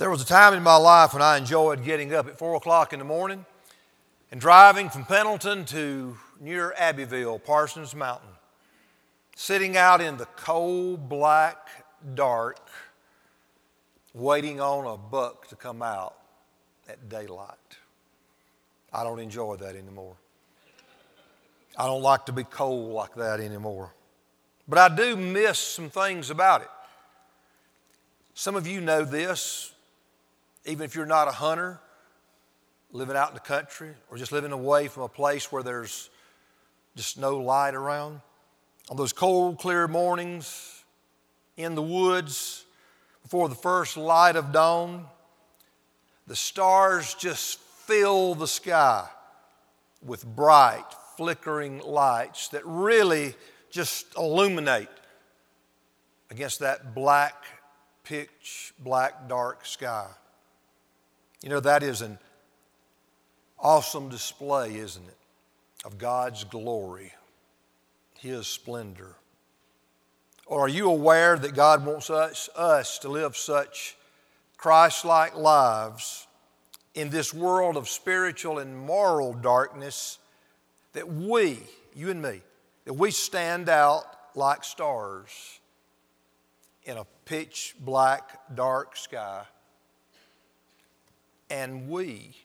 There was a time in my life when I enjoyed getting up at 4 o'clock in the morning and driving from Pendleton to near Abbeville, Parsons Mountain, sitting out in the cold, black dark, waiting on a buck to come out at daylight. I don't enjoy that anymore. I don't like to be cold like that anymore. But I do miss some things about it. Some of you know this, even if you're not a hunter, living out in the country, or just living away from a place where there's just no light around. On those cold, clear mornings in the woods before the first light of dawn, the stars just fill the sky with bright, flickering lights that really just illuminate against that black, pitch black, dark sky. You know, that is an awesome display, isn't it, of God's glory, His splendor. Or are you aware that God wants us, us to live such Christ like lives in this world of spiritual and moral darkness that we, you and me, that we stand out like stars in a pitch black, dark sky, and we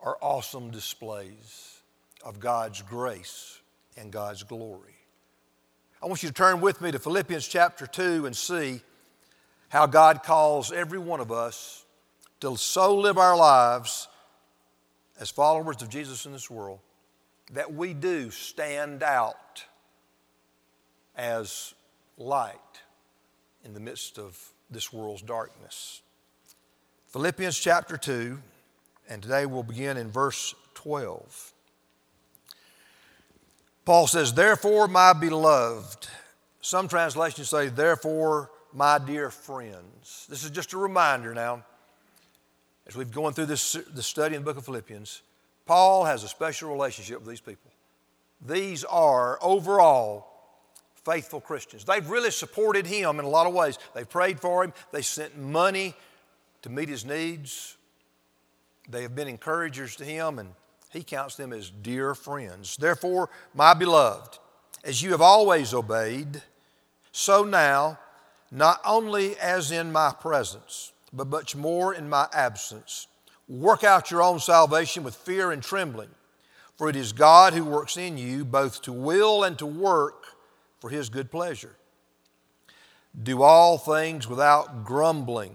are awesome displays of God's grace and God's glory. I want you to turn with me to Philippians chapter 2 and see how God calls every one of us to so live our lives as followers of Jesus in this world that we do stand out as light in the midst of this world's darkness. Philippians chapter 2, and today we'll begin in verse 12. Paul says, Therefore, my beloved, some translations say, Therefore, my dear friends. This is just a reminder now, as we've gone through this, this study in the book of Philippians, Paul has a special relationship with these people. These are overall faithful Christians. They've really supported him in a lot of ways. They've prayed for him, they sent money to meet his needs. They have been encouragers to him, and he counts them as dear friends. Therefore, my beloved, as you have always obeyed, so now, not only as in my presence, but much more in my absence, work out your own salvation with fear and trembling. For it is God who works in you both to will and to work for his good pleasure. Do all things without grumbling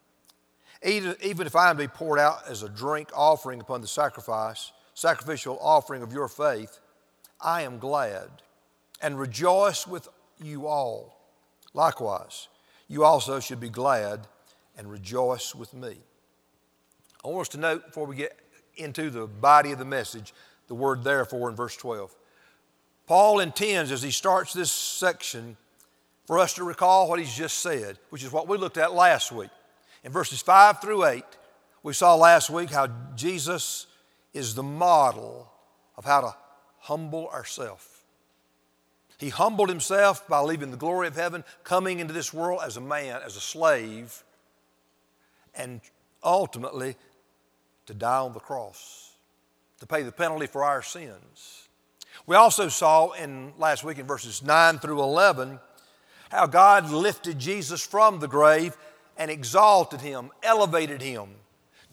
Even if I am to be poured out as a drink offering upon the sacrifice, sacrificial offering of your faith, I am glad and rejoice with you all. Likewise, you also should be glad and rejoice with me. I want us to note before we get into the body of the message the word therefore in verse 12. Paul intends, as he starts this section, for us to recall what he's just said, which is what we looked at last week. In verses 5 through 8, we saw last week how Jesus is the model of how to humble ourselves. He humbled himself by leaving the glory of heaven, coming into this world as a man, as a slave, and ultimately to die on the cross, to pay the penalty for our sins. We also saw in last week in verses 9 through 11 how God lifted Jesus from the grave and exalted him, elevated him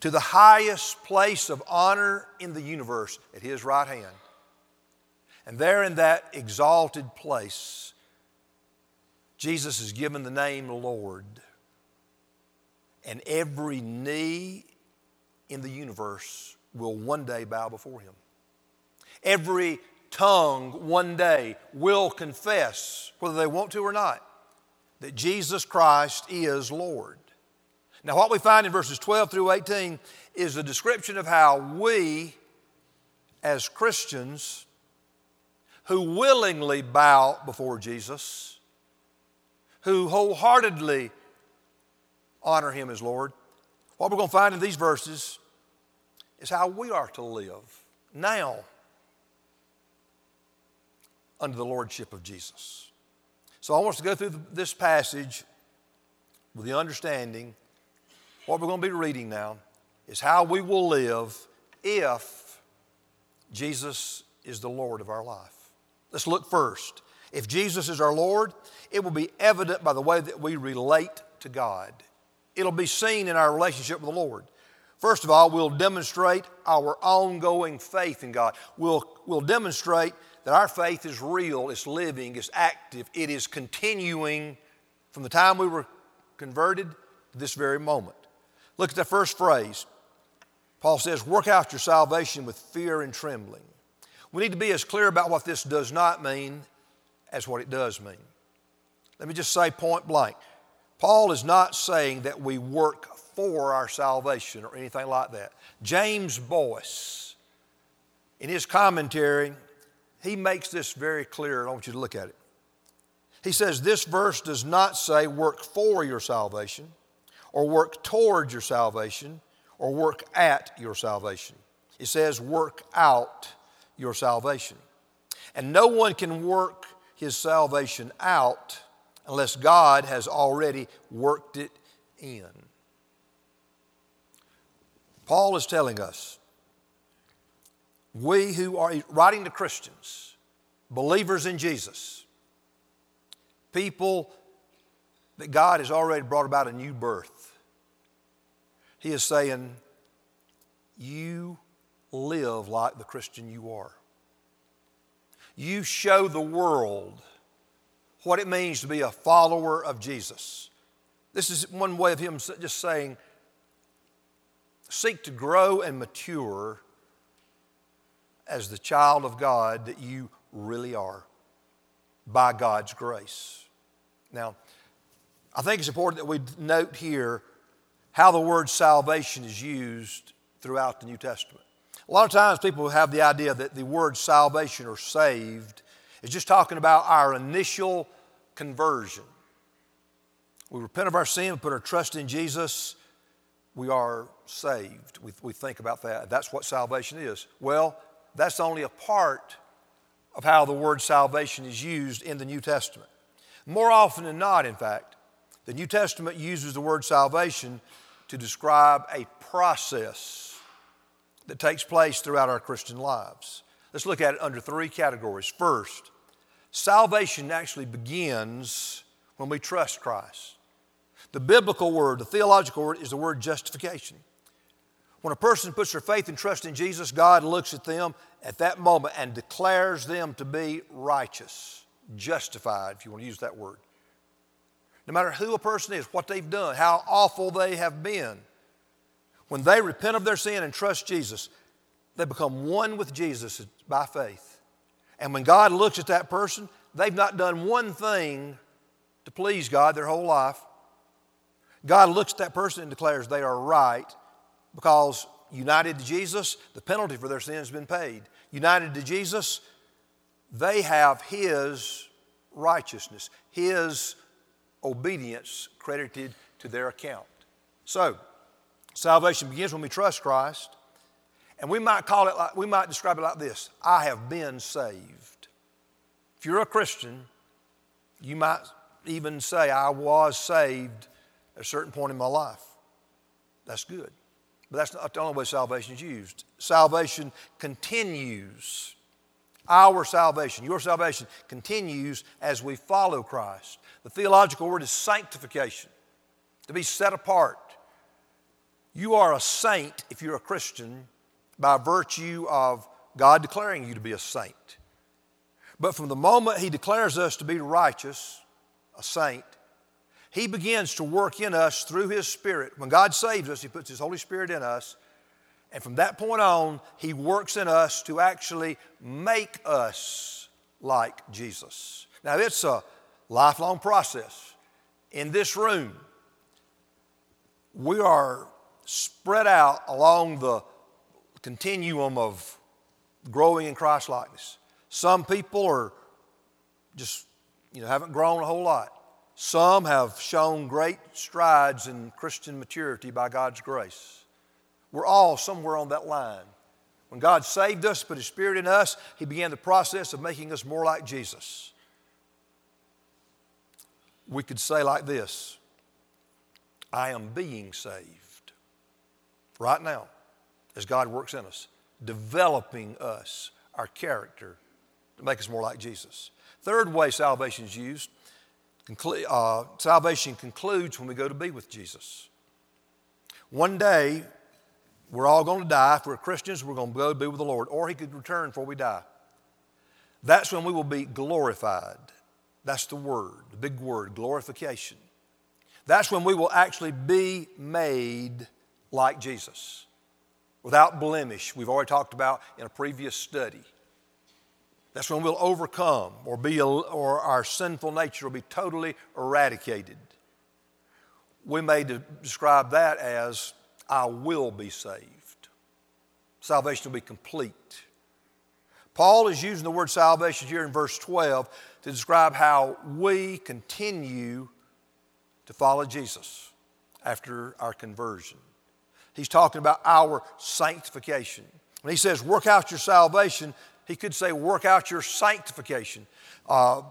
to the highest place of honor in the universe at his right hand. And there in that exalted place, Jesus is given the name Lord. And every knee in the universe will one day bow before him. Every tongue one day will confess, whether they want to or not, that Jesus Christ is Lord. Now, what we find in verses 12 through 18 is a description of how we as Christians who willingly bow before Jesus, who wholeheartedly honor Him as Lord, what we're going to find in these verses is how we are to live now under the Lordship of Jesus. So I want us to go through this passage with the understanding what we're going to be reading now is how we will live if Jesus is the Lord of our life. Let's look first. If Jesus is our Lord, it will be evident by the way that we relate to God. It'll be seen in our relationship with the Lord. First of all, we'll demonstrate our ongoing faith in God. We'll, we'll demonstrate that our faith is real, it's living, it's active, it is continuing from the time we were converted to this very moment. Look at the first phrase. Paul says, Work out your salvation with fear and trembling. We need to be as clear about what this does not mean as what it does mean. Let me just say point blank Paul is not saying that we work for our salvation or anything like that. James Boice, in his commentary, he makes this very clear. and I want you to look at it. He says, This verse does not say work for your salvation or work towards your salvation or work at your salvation. It says work out your salvation. And no one can work his salvation out unless God has already worked it in. Paul is telling us, we who are writing to Christians, believers in Jesus, people that God has already brought about a new birth, He is saying, You live like the Christian you are. You show the world what it means to be a follower of Jesus. This is one way of him just saying, seek to grow and mature as the child of God that you really are by God's grace. Now, I think it's important that we note here how the word salvation is used throughout the New Testament. A lot of times people have the idea that the word salvation or saved is just talking about our initial conversion. We repent of our sin, put our trust in Jesus, we are saved. We, we think about that. That's what salvation is. Well, that's only a part of how the word salvation is used in the New Testament. More often than not, in fact, the New Testament uses the word salvation to describe a process that takes place throughout our Christian lives. Let's look at it under three categories. First, salvation actually begins when we trust Christ. The biblical word, the theological word, is the word justification. When a person puts their faith and trust in Jesus, God looks at them at that moment and declares them to be righteous, justified, if you want to use that word. No matter who a person is, what they've done, how awful they have been, when they repent of their sin and trust Jesus, they become one with Jesus by faith. And when God looks at that person, they've not done one thing to please God their whole life. God looks at that person and declares they are right because united to Jesus, the penalty for their sin has been paid. United to Jesus, they have His righteousness, His obedience credited to their account. So, Salvation begins when we trust Christ. And we might call it like, we might describe it like this I have been saved. If you're a Christian, you might even say, I was saved at a certain point in my life. That's good. But that's not the only way salvation is used. Salvation continues. Our salvation, your salvation, continues as we follow Christ. The theological word is sanctification, to be set apart, you are a saint if you're a Christian by virtue of God declaring you to be a saint. But from the moment He declares us to be righteous, a saint, He begins to work in us through His Spirit. When God saves us, He puts His Holy Spirit in us. And from that point on, He works in us to actually make us like Jesus. Now, it's a lifelong process. In this room, we are spread out along the continuum of growing in Christ likeness. Some people are just, you know, haven't grown a whole lot. Some have shown great strides in Christian maturity by God's grace. We're all somewhere on that line. When God saved us, put His Spirit in us, He began the process of making us more like Jesus. We could say like this I am being saved right now as God works in us, developing us, our character, to make us more like Jesus. Third way salvation is used uh, salvation concludes when we go to be with Jesus. One day, we're all going to die. If we're Christians, we're going to go to be with the Lord, or He could return before we die. That's when we will be glorified. That's the word, the big word, glorification. That's when we will actually be made like Jesus, without blemish. We've already talked about in a previous study. That's when we'll overcome, or, be, or our sinful nature will be totally eradicated. We may de- describe that as I will be saved. Salvation will be complete. Paul is using the word salvation here in verse 12 to describe how we continue to follow Jesus after our conversion. He's talking about our sanctification. When he says, work out your salvation, he could say, work out your sanctification. Uh,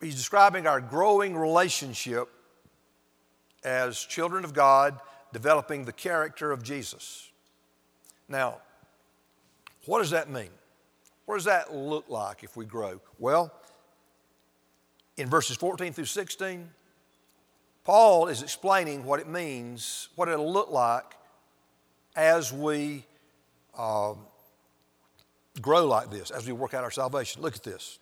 he's describing our growing relationship as children of God developing the character of Jesus. Now, what does that mean? What does that look like if we grow? Well, in verses 14 through 16, Paul is explaining what it means, what it'll look like as we uh, grow like this, as we work out our salvation. Look at this.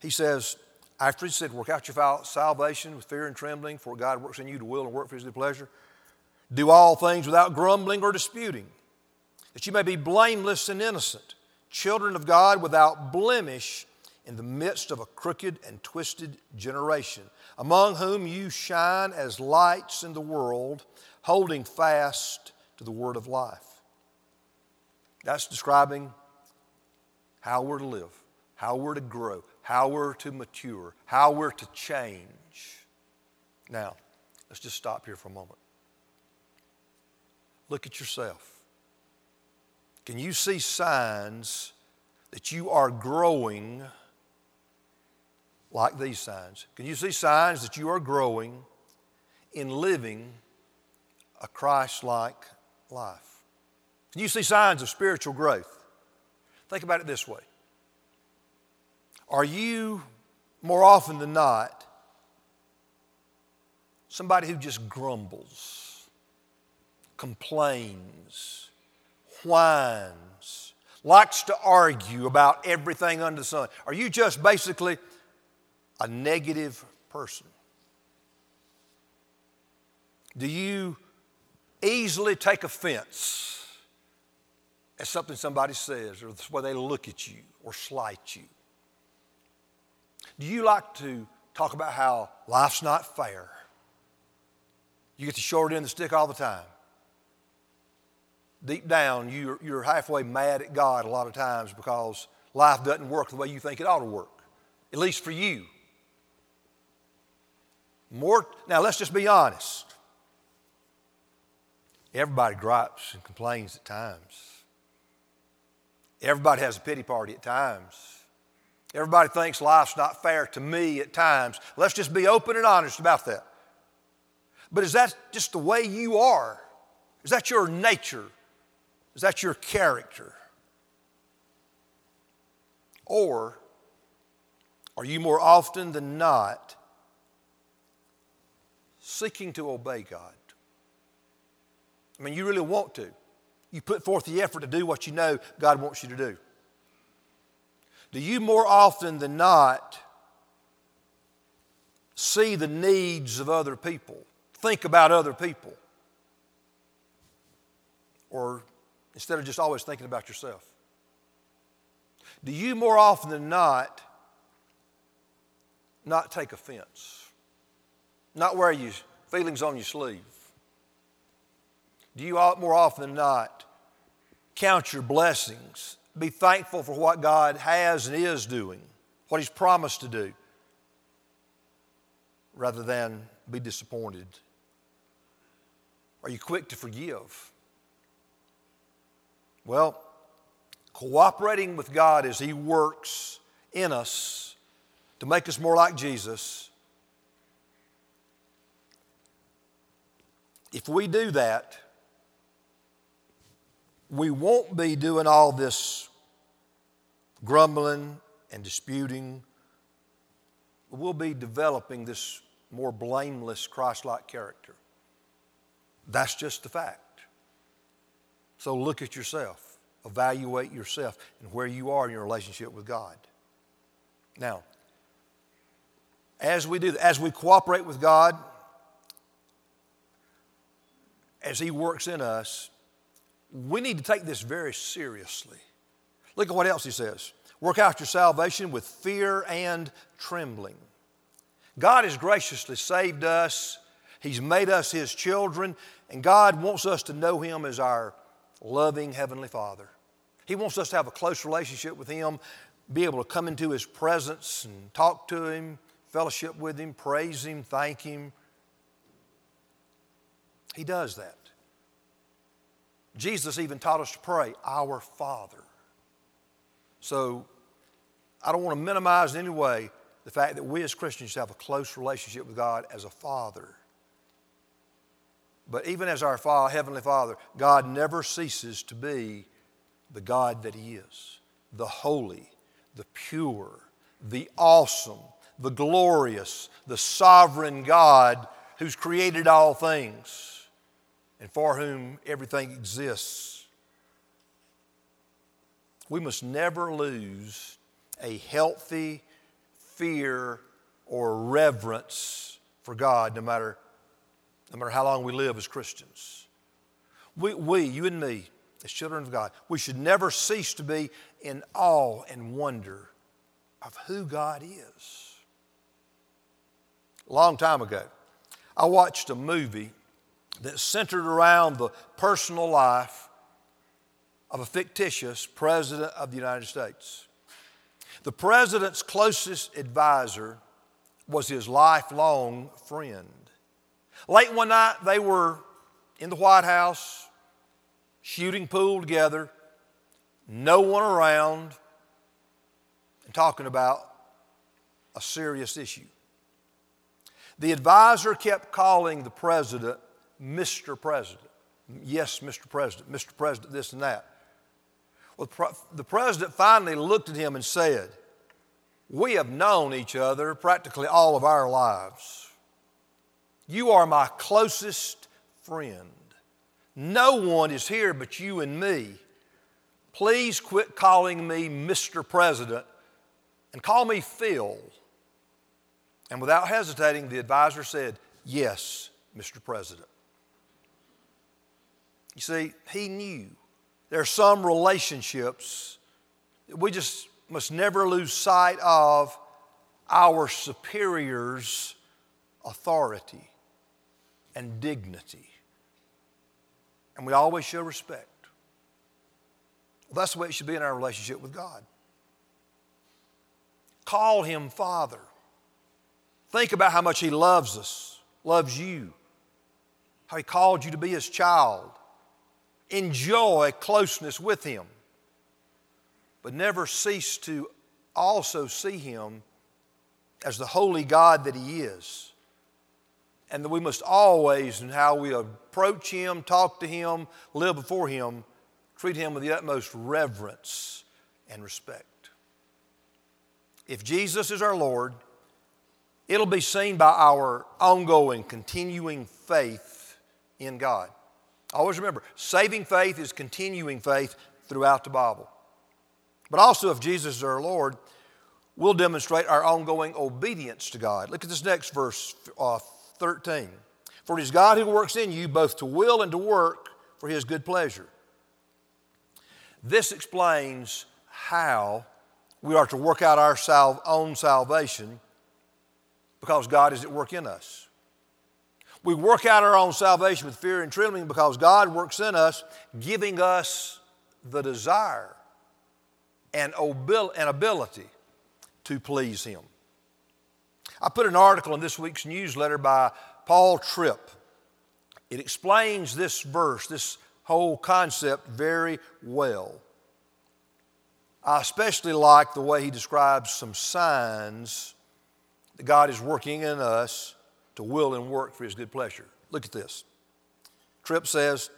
He says, after he said, Work out your salvation with fear and trembling, for God works in you to will and work for his good pleasure. Do all things without grumbling or disputing, that you may be blameless and innocent, children of God without blemish in the midst of a crooked and twisted generation, among whom you shine as lights in the world, holding fast to the word of life. That's describing how we're to live, how we're to grow, how we're to mature, how we're to change. Now, let's just stop here for a moment. Look at yourself. Can you see signs that you are growing like these signs? Can you see signs that you are growing in living a Christ like life? Can you see signs of spiritual growth? Think about it this way are you, more often than not, somebody who just grumbles, complains, whines, likes to argue about everything under the sun? Are you just basically a negative person? Do you easily take offense at something somebody says or the way they look at you or slight you? Do you like to talk about how life's not fair? You get the short end of the stick all the time. Deep down, you're, you're halfway mad at God a lot of times because life doesn't work the way you think it ought to work, at least for you. More, now, let's just be honest. Everybody gripes and complains at times. Everybody has a pity party at times. Everybody thinks life's not fair to me at times. Let's just be open and honest about that. But is that just the way you are? Is that your nature? Is that your character? Or are you more often than not seeking to obey God? I mean, you really want to. You put forth the effort to do what you know God wants you to do. Do you more often than not see the needs of other people? Think about other people? Or instead of just always thinking about yourself? Do you more often than not not take offense? Not wear your feelings on your sleeve? Do you more often than not count your blessings. Be thankful for what God has and is doing, what He's promised to do, rather than be disappointed. Are you quick to forgive? Well, cooperating with God as He works in us to make us more like Jesus, if we do that, we won't be doing all this grumbling and disputing. We'll be developing this more blameless Christ like character. That's just the fact. So look at yourself, evaluate yourself and where you are in your relationship with God. Now, as we do, as we cooperate with God, as He works in us, we need to take this very seriously. Look at what else He says work out your salvation with fear and trembling. God has graciously saved us, He's made us His children, and God wants us to know Him as our loving Heavenly Father. He wants us to have a close relationship with Him, be able to come into His presence and talk to Him, fellowship with Him, praise Him, thank Him. He does that. Jesus even taught us to pray, Our Father. So I don't want to minimize in any way the fact that we as Christians have a close relationship with God as a Father. But even as our Father, Heavenly Father, God never ceases to be the God that He is the holy, the pure, the awesome, the glorious, the sovereign God who's created all things and for whom everything exists. We must never lose a healthy fear or reverence for God, no matter no matter how long we live as Christians. We, we, you and me, as children of God, we should never cease to be in awe and wonder of who God is. A long time ago, I watched a movie that centered around the personal life of a fictitious president of the United States. The president's closest advisor was his lifelong friend. Late one night, they were in the White House shooting pool together, no one around, and talking about a serious issue. The advisor kept calling the president Mr. President. Yes, Mr. President, Mr. President, this and that. Well, the president finally looked at him and said, We have known each other practically all of our lives. You are my closest friend. No one is here but you and me. Please quit calling me Mr. President and call me Phil. And without hesitating, the advisor said, Yes, Mr. President. You see, he knew there are some relationships that we just must never lose sight of our superior's authority and dignity. And we always show respect. Well, that's the way it should be in our relationship with God. Call Him Father. Think about how much He loves us, loves you, how He called you to be His child. Enjoy closeness with Him, but never cease to also see Him as the holy God that He is and that we must always, in how we approach Him, talk to Him, live before Him, treat Him with the utmost reverence and respect. If Jesus is our Lord, it'll be seen by our ongoing, continuing faith in God. Always remember, saving faith is continuing faith throughout the Bible. But also, if Jesus is our Lord, we'll demonstrate our ongoing obedience to God. Look at this next verse, uh, 13. For it is God who works in you both to will and to work for his good pleasure. This explains how we are to work out our sal- own salvation because God is at work in us. We work out our own salvation with fear and trembling because God works in us, giving us the desire and ability to please Him. I put an article in this week's newsletter by Paul Tripp. It explains this verse, this whole concept, very well. I especially like the way he describes some signs that God is working in us to will and work for His good pleasure. Look at this. Tripp says,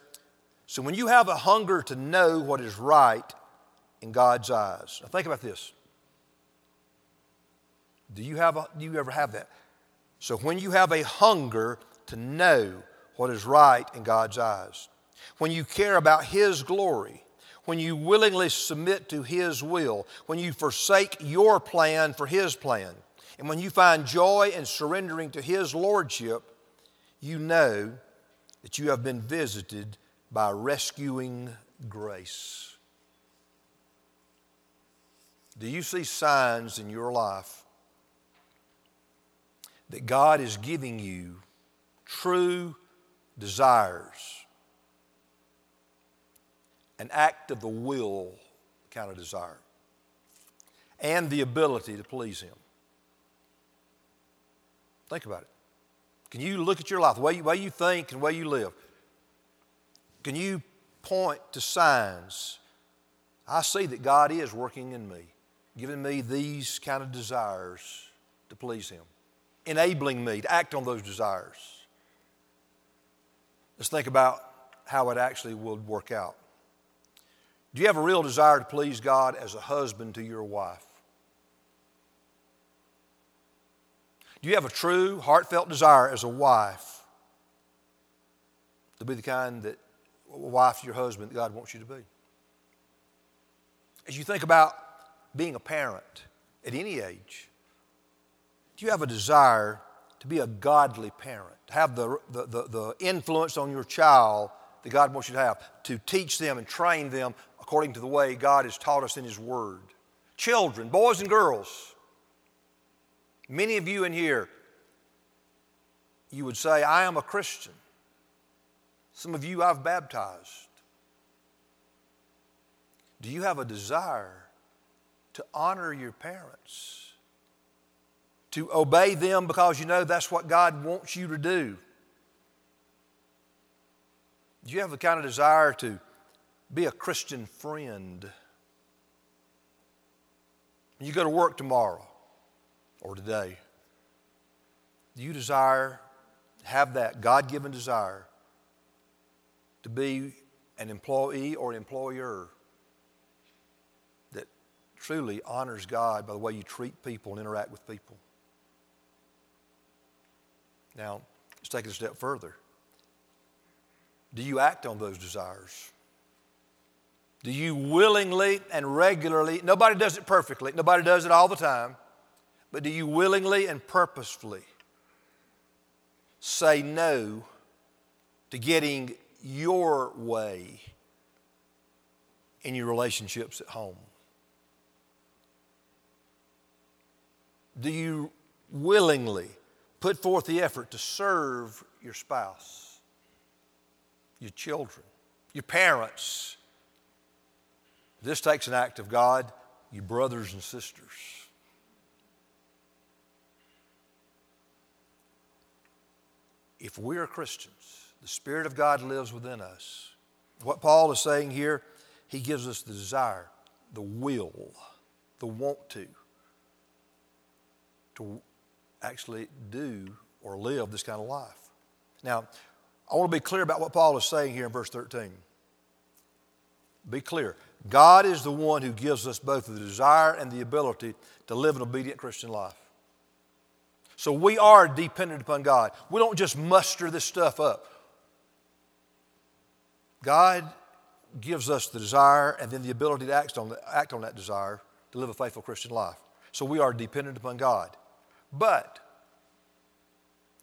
So when you have a hunger to know what is right in God's eyes, now think about this. Do you, have a, do you ever have that? So when you have a hunger to know what is right in God's eyes, when you care about His glory, when you willingly submit to His will, when you forsake your plan for His plan, and when you find joy in surrendering to His Lordship, you know that you have been visited by rescuing grace. Do you see signs in your life that God is giving you true desires? An act of the will kind of desire, and the ability to please Him. Think about it. Can you look at your life, the way you, way you think and the way you live? Can you point to signs? I see that God is working in me, giving me these kind of desires to please Him, enabling me to act on those desires. Let's think about how it actually would work out. Do you have a real desire to please God as a husband to your wife? Do you have a true, heartfelt desire as a wife to be the kind that wife to your husband that God wants you to be? As you think about being a parent at any age, do you have a desire to be a godly parent, to have the, the, the, the influence on your child that God wants you to have, to teach them and train them according to the way God has taught us in His Word? Children, boys and girls, Many of you in here, you would say, I am a Christian. Some of you I've baptized. Do you have a desire to honor your parents? To obey them because you know that's what God wants you to do? Do you have the kind of desire to be a Christian friend? You go to work tomorrow or today? Do you desire, have that God given desire to be an employee or an employer that truly honors God by the way you treat people and interact with people? Now, let's take it a step further. Do you act on those desires? Do you willingly and regularly, nobody does it perfectly, nobody does it all the time. But do you willingly and purposefully say no to getting your way in your relationships at home? Do you willingly put forth the effort to serve your spouse, your children, your parents? This takes an act of God, your brothers and sisters. If we are Christians, the Spirit of God lives within us. What Paul is saying here, he gives us the desire, the will, the want to, to actually do or live this kind of life. Now, I want to be clear about what Paul is saying here in verse 13. Be clear. God is the one who gives us both the desire and the ability to live an obedient Christian life. So we are dependent upon God. We don't just muster this stuff up. God gives us the desire and then the ability to act on, act on that desire to live a faithful Christian life. So we are dependent upon God. But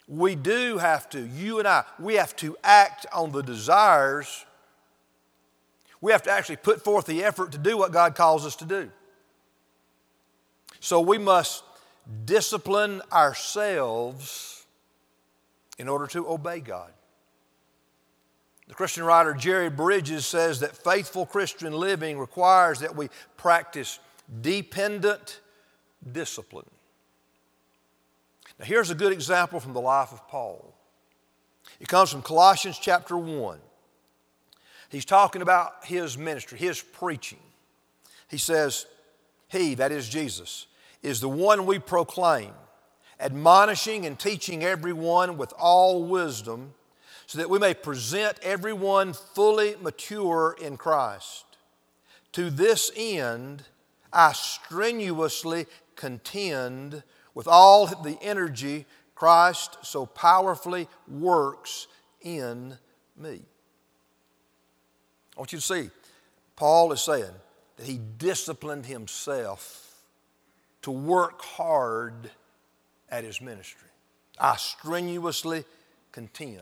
we do have to, you and I, we have to act on the desires. We have to actually put forth the effort to do what God calls us to do. So we must discipline ourselves in order to obey God. The Christian writer Jerry Bridges says that faithful Christian living requires that we practice dependent discipline. Now, here's a good example from the life of Paul. It comes from Colossians chapter 1. He's talking about his ministry, his preaching. He says, He, that is Jesus, is the one we proclaim, admonishing and teaching everyone with all wisdom, so that we may present everyone fully mature in Christ. To this end, I strenuously contend with all the energy Christ so powerfully works in me. I want you to see, Paul is saying that he disciplined himself to work hard at his ministry. I strenuously contend.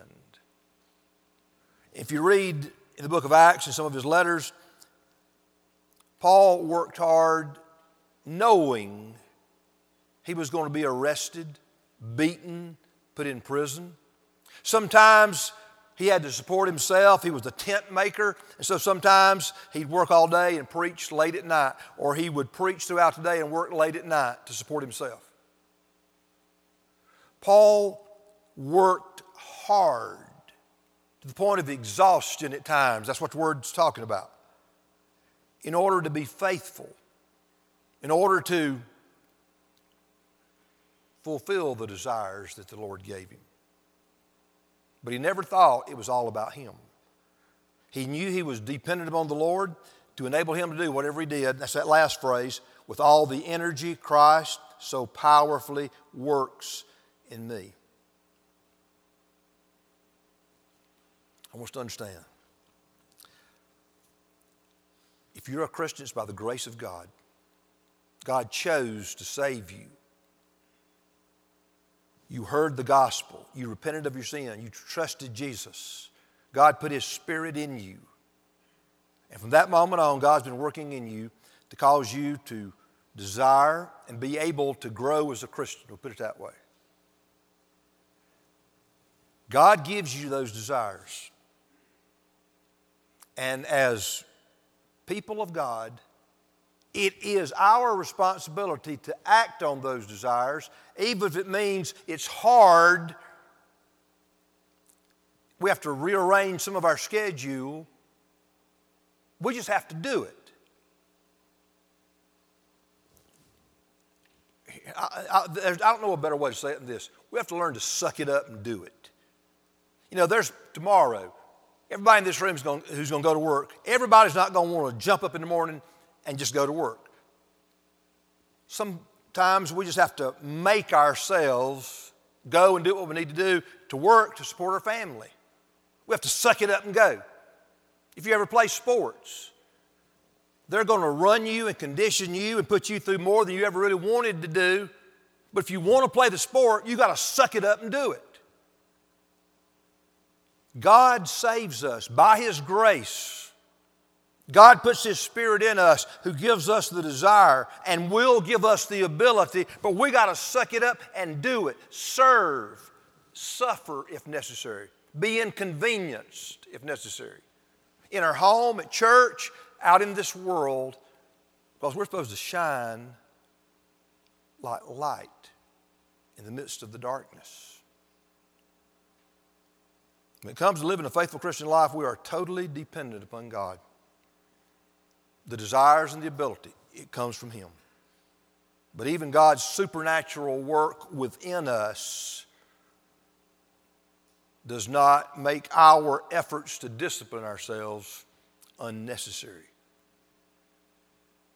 If you read in the book of Acts and some of his letters, Paul worked hard knowing he was going to be arrested, beaten, put in prison. Sometimes he had to support himself. He was a tent maker. And so sometimes he'd work all day and preach late at night, or he would preach throughout the day and work late at night to support himself. Paul worked hard to the point of exhaustion at times. That's what the word's talking about. In order to be faithful, in order to fulfill the desires that the Lord gave him. But he never thought it was all about him. He knew he was dependent upon the Lord to enable him to do whatever he did. That's that last phrase with all the energy Christ so powerfully works in me. I want us to understand. If you're a Christian, it's by the grace of God. God chose to save you you heard the gospel. You repented of your sin. You trusted Jesus. God put His Spirit in you. And from that moment on, God's been working in you to cause you to desire and be able to grow as a Christian. We'll put it that way. God gives you those desires. And as people of God, it is our responsibility to act on those desires, even if it means it's hard. We have to rearrange some of our schedule. We just have to do it. I, I, I, don't know a better way to say it than this. We have to learn to suck it up and do it. You know, there's tomorrow. Everybody in this room is going, who's going to go to work, everybody's not going to want to jump up in the morning and just go to work. Sometimes we just have to make ourselves go and do what we need to do to work to support our family. We have to suck it up and go. If you ever play sports, they're going to run you and condition you and put you through more than you ever really wanted to do. But if you want to play the sport, you got to suck it up and do it. God saves us by His grace God puts His Spirit in us who gives us the desire and will give us the ability, but we got to suck it up and do it. Serve, suffer if necessary, be inconvenienced if necessary. In our home, at church, out in this world, because we're supposed to shine like light in the midst of the darkness. When it comes to living a faithful Christian life, we are totally dependent upon God the desires and the ability, it comes from Him. But even God's supernatural work within us does not make our efforts to discipline ourselves unnecessary.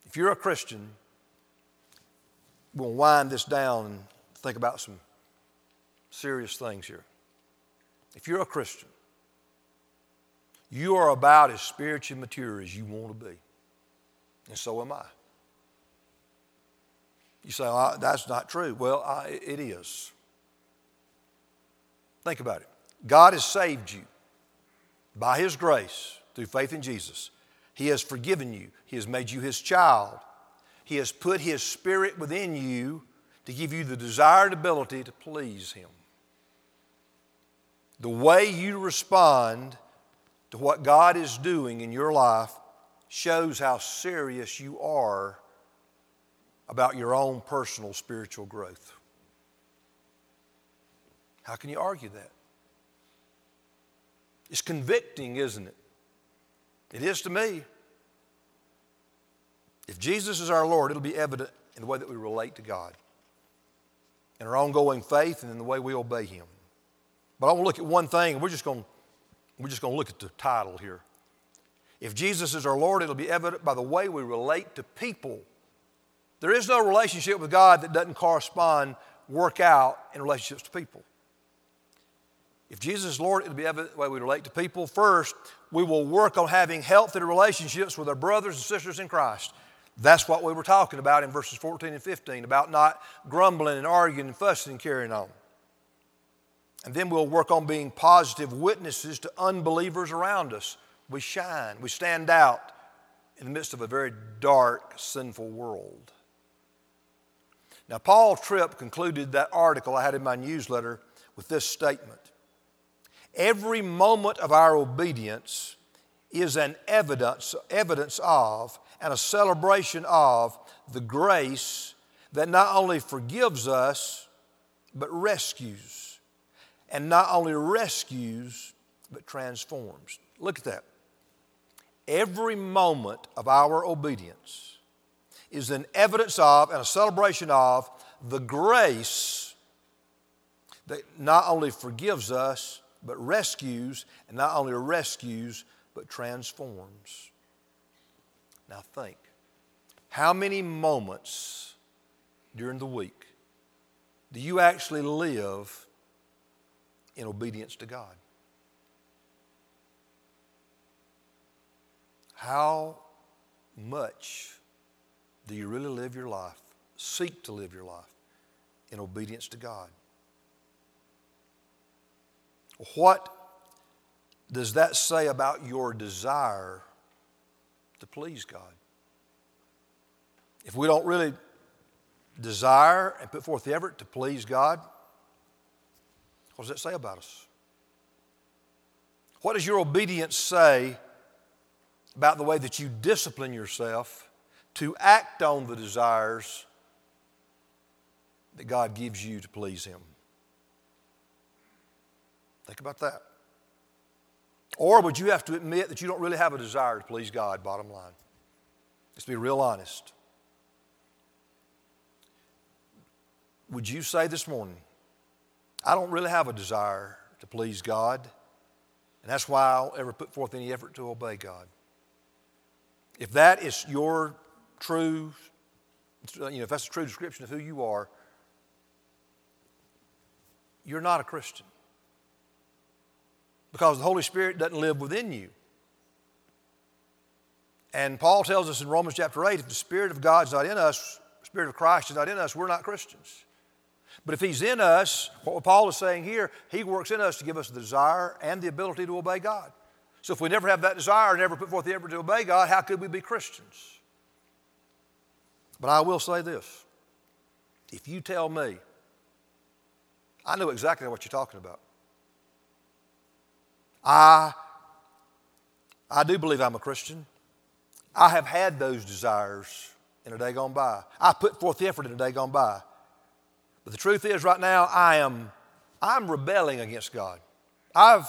If you're a Christian, we'll wind this down and think about some serious things here. If you're a Christian, you are about as spiritually mature as you want to be and so am I. You say, oh, that's not true. Well, I, it is. Think about it. God has saved you by His grace through faith in Jesus. He has forgiven you, He has made you His child. He has put His Spirit within you to give you the desired ability to please Him. The way you respond to what God is doing in your life shows how serious you are about your own personal spiritual growth. How can you argue that? It's convicting, isn't it? It is to me. If Jesus is our Lord, it'll be evident in the way that we relate to God, in our ongoing faith, and in the way we obey Him. But I want to look at one thing, we're just going, we're just going to look at the title here. If Jesus is our Lord, it'll be evident by the way we relate to people. There is no relationship with God that doesn't correspond, work out in relationships to people. If Jesus is Lord, it'll be evident the way we relate to people. First, we will work on having healthy relationships with our brothers and sisters in Christ. That's what we were talking about in verses 14 and 15 about not grumbling and arguing and fussing and carrying on. And then we'll work on being positive witnesses to unbelievers around us. We shine, we stand out in the midst of a very dark, sinful world. Now, Paul Tripp concluded that article I had in my newsletter with this statement Every moment of our obedience is an evidence, evidence of and a celebration of the grace that not only forgives us, but rescues. And not only rescues, but transforms. Look at that. Every moment of our obedience is an evidence of and a celebration of the grace that not only forgives us, but rescues, and not only rescues, but transforms. Now think how many moments during the week do you actually live in obedience to God? How much do you really live your life, seek to live your life in obedience to God? What does that say about your desire to please God? If we don't really desire and put forth the effort to please God, what does that say about us? What does your obedience say about the way that you discipline yourself to act on the desires that God gives you to please Him? Think about that. Or would you have to admit that you don't really have a desire to please God, bottom line? Let's be real honest. Would you say this morning, I don't really have a desire to please God, and that's why I'll ever put forth any effort to obey God? If that is your true, you know, if that's a true description of who you are, you're not a Christian because the Holy Spirit doesn't live within you. And Paul tells us in Romans chapter 8 if the Spirit of God's not in us, the Spirit of Christ is not in us, we're not Christians. But if He's in us, what Paul is saying here, He works in us to give us the desire and the ability to obey God. So if we never have that desire, and never put forth the effort to obey God, how could we be Christians? But I will say this if you tell me, I know exactly what you're talking about. I, I do believe I'm a Christian. I have had those desires in a day gone by. I put forth the effort in a day gone by. But the truth is, right now, I am I'm rebelling against God. I've,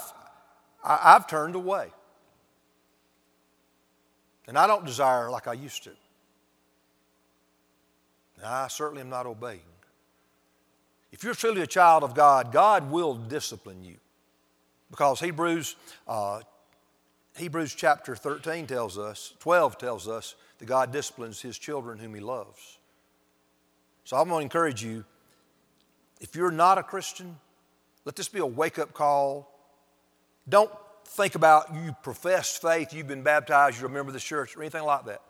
I, have i have turned away. And I don't desire like I used to. And I certainly am not obeying. If you're truly a child of God, God will discipline you. Because Hebrews, uh, Hebrews chapter 13 tells us, 12 tells us that God disciplines his children whom he loves. So I'm going to encourage you if you're not a Christian, let this be a wake up call. Don't think about you profess faith, you've been baptized, you're a member of the church, or anything like that.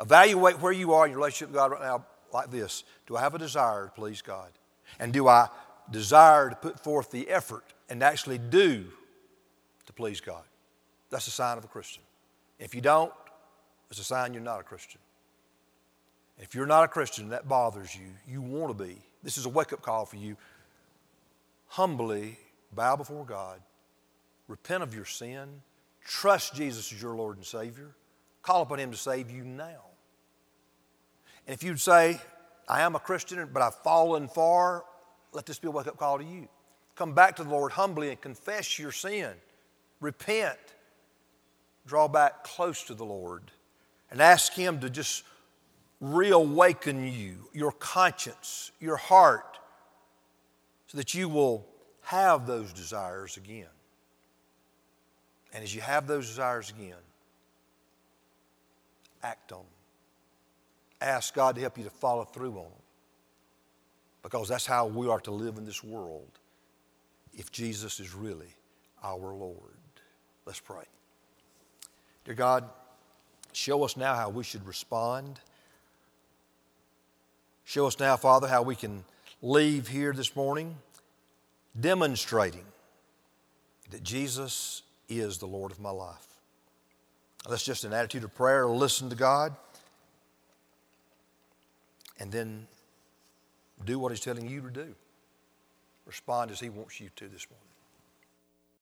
Evaluate where you are in your relationship with God right now like this Do I have a desire to please God? And do I desire to put forth the effort and actually do to please God. That's a sign of a Christian. If you don't, it's a sign you're not a Christian. If you're not a Christian, that bothers you. You want to be. This is a wake up call for you. Humbly bow before God, repent of your sin, trust Jesus as your Lord and Savior. Call upon Him to save you now. And if you'd say, I am a Christian, but I've fallen far, let this be a wake up call to you. Come back to the Lord humbly and confess your sin. Repent. Draw back close to the Lord and ask Him to just reawaken you, your conscience, your heart, so that you will have those desires again. And as you have those desires again, act on them. Ask God to help you to follow through on them. Because that's how we are to live in this world if Jesus is really our Lord. Let's pray. Dear God, show us now how we should respond. Show us now, Father, how we can leave here this morning demonstrating that Jesus is the Lord of my life. That's just an attitude of prayer, listen to God, and then do what He's telling you to do. Respond as He wants you to this morning.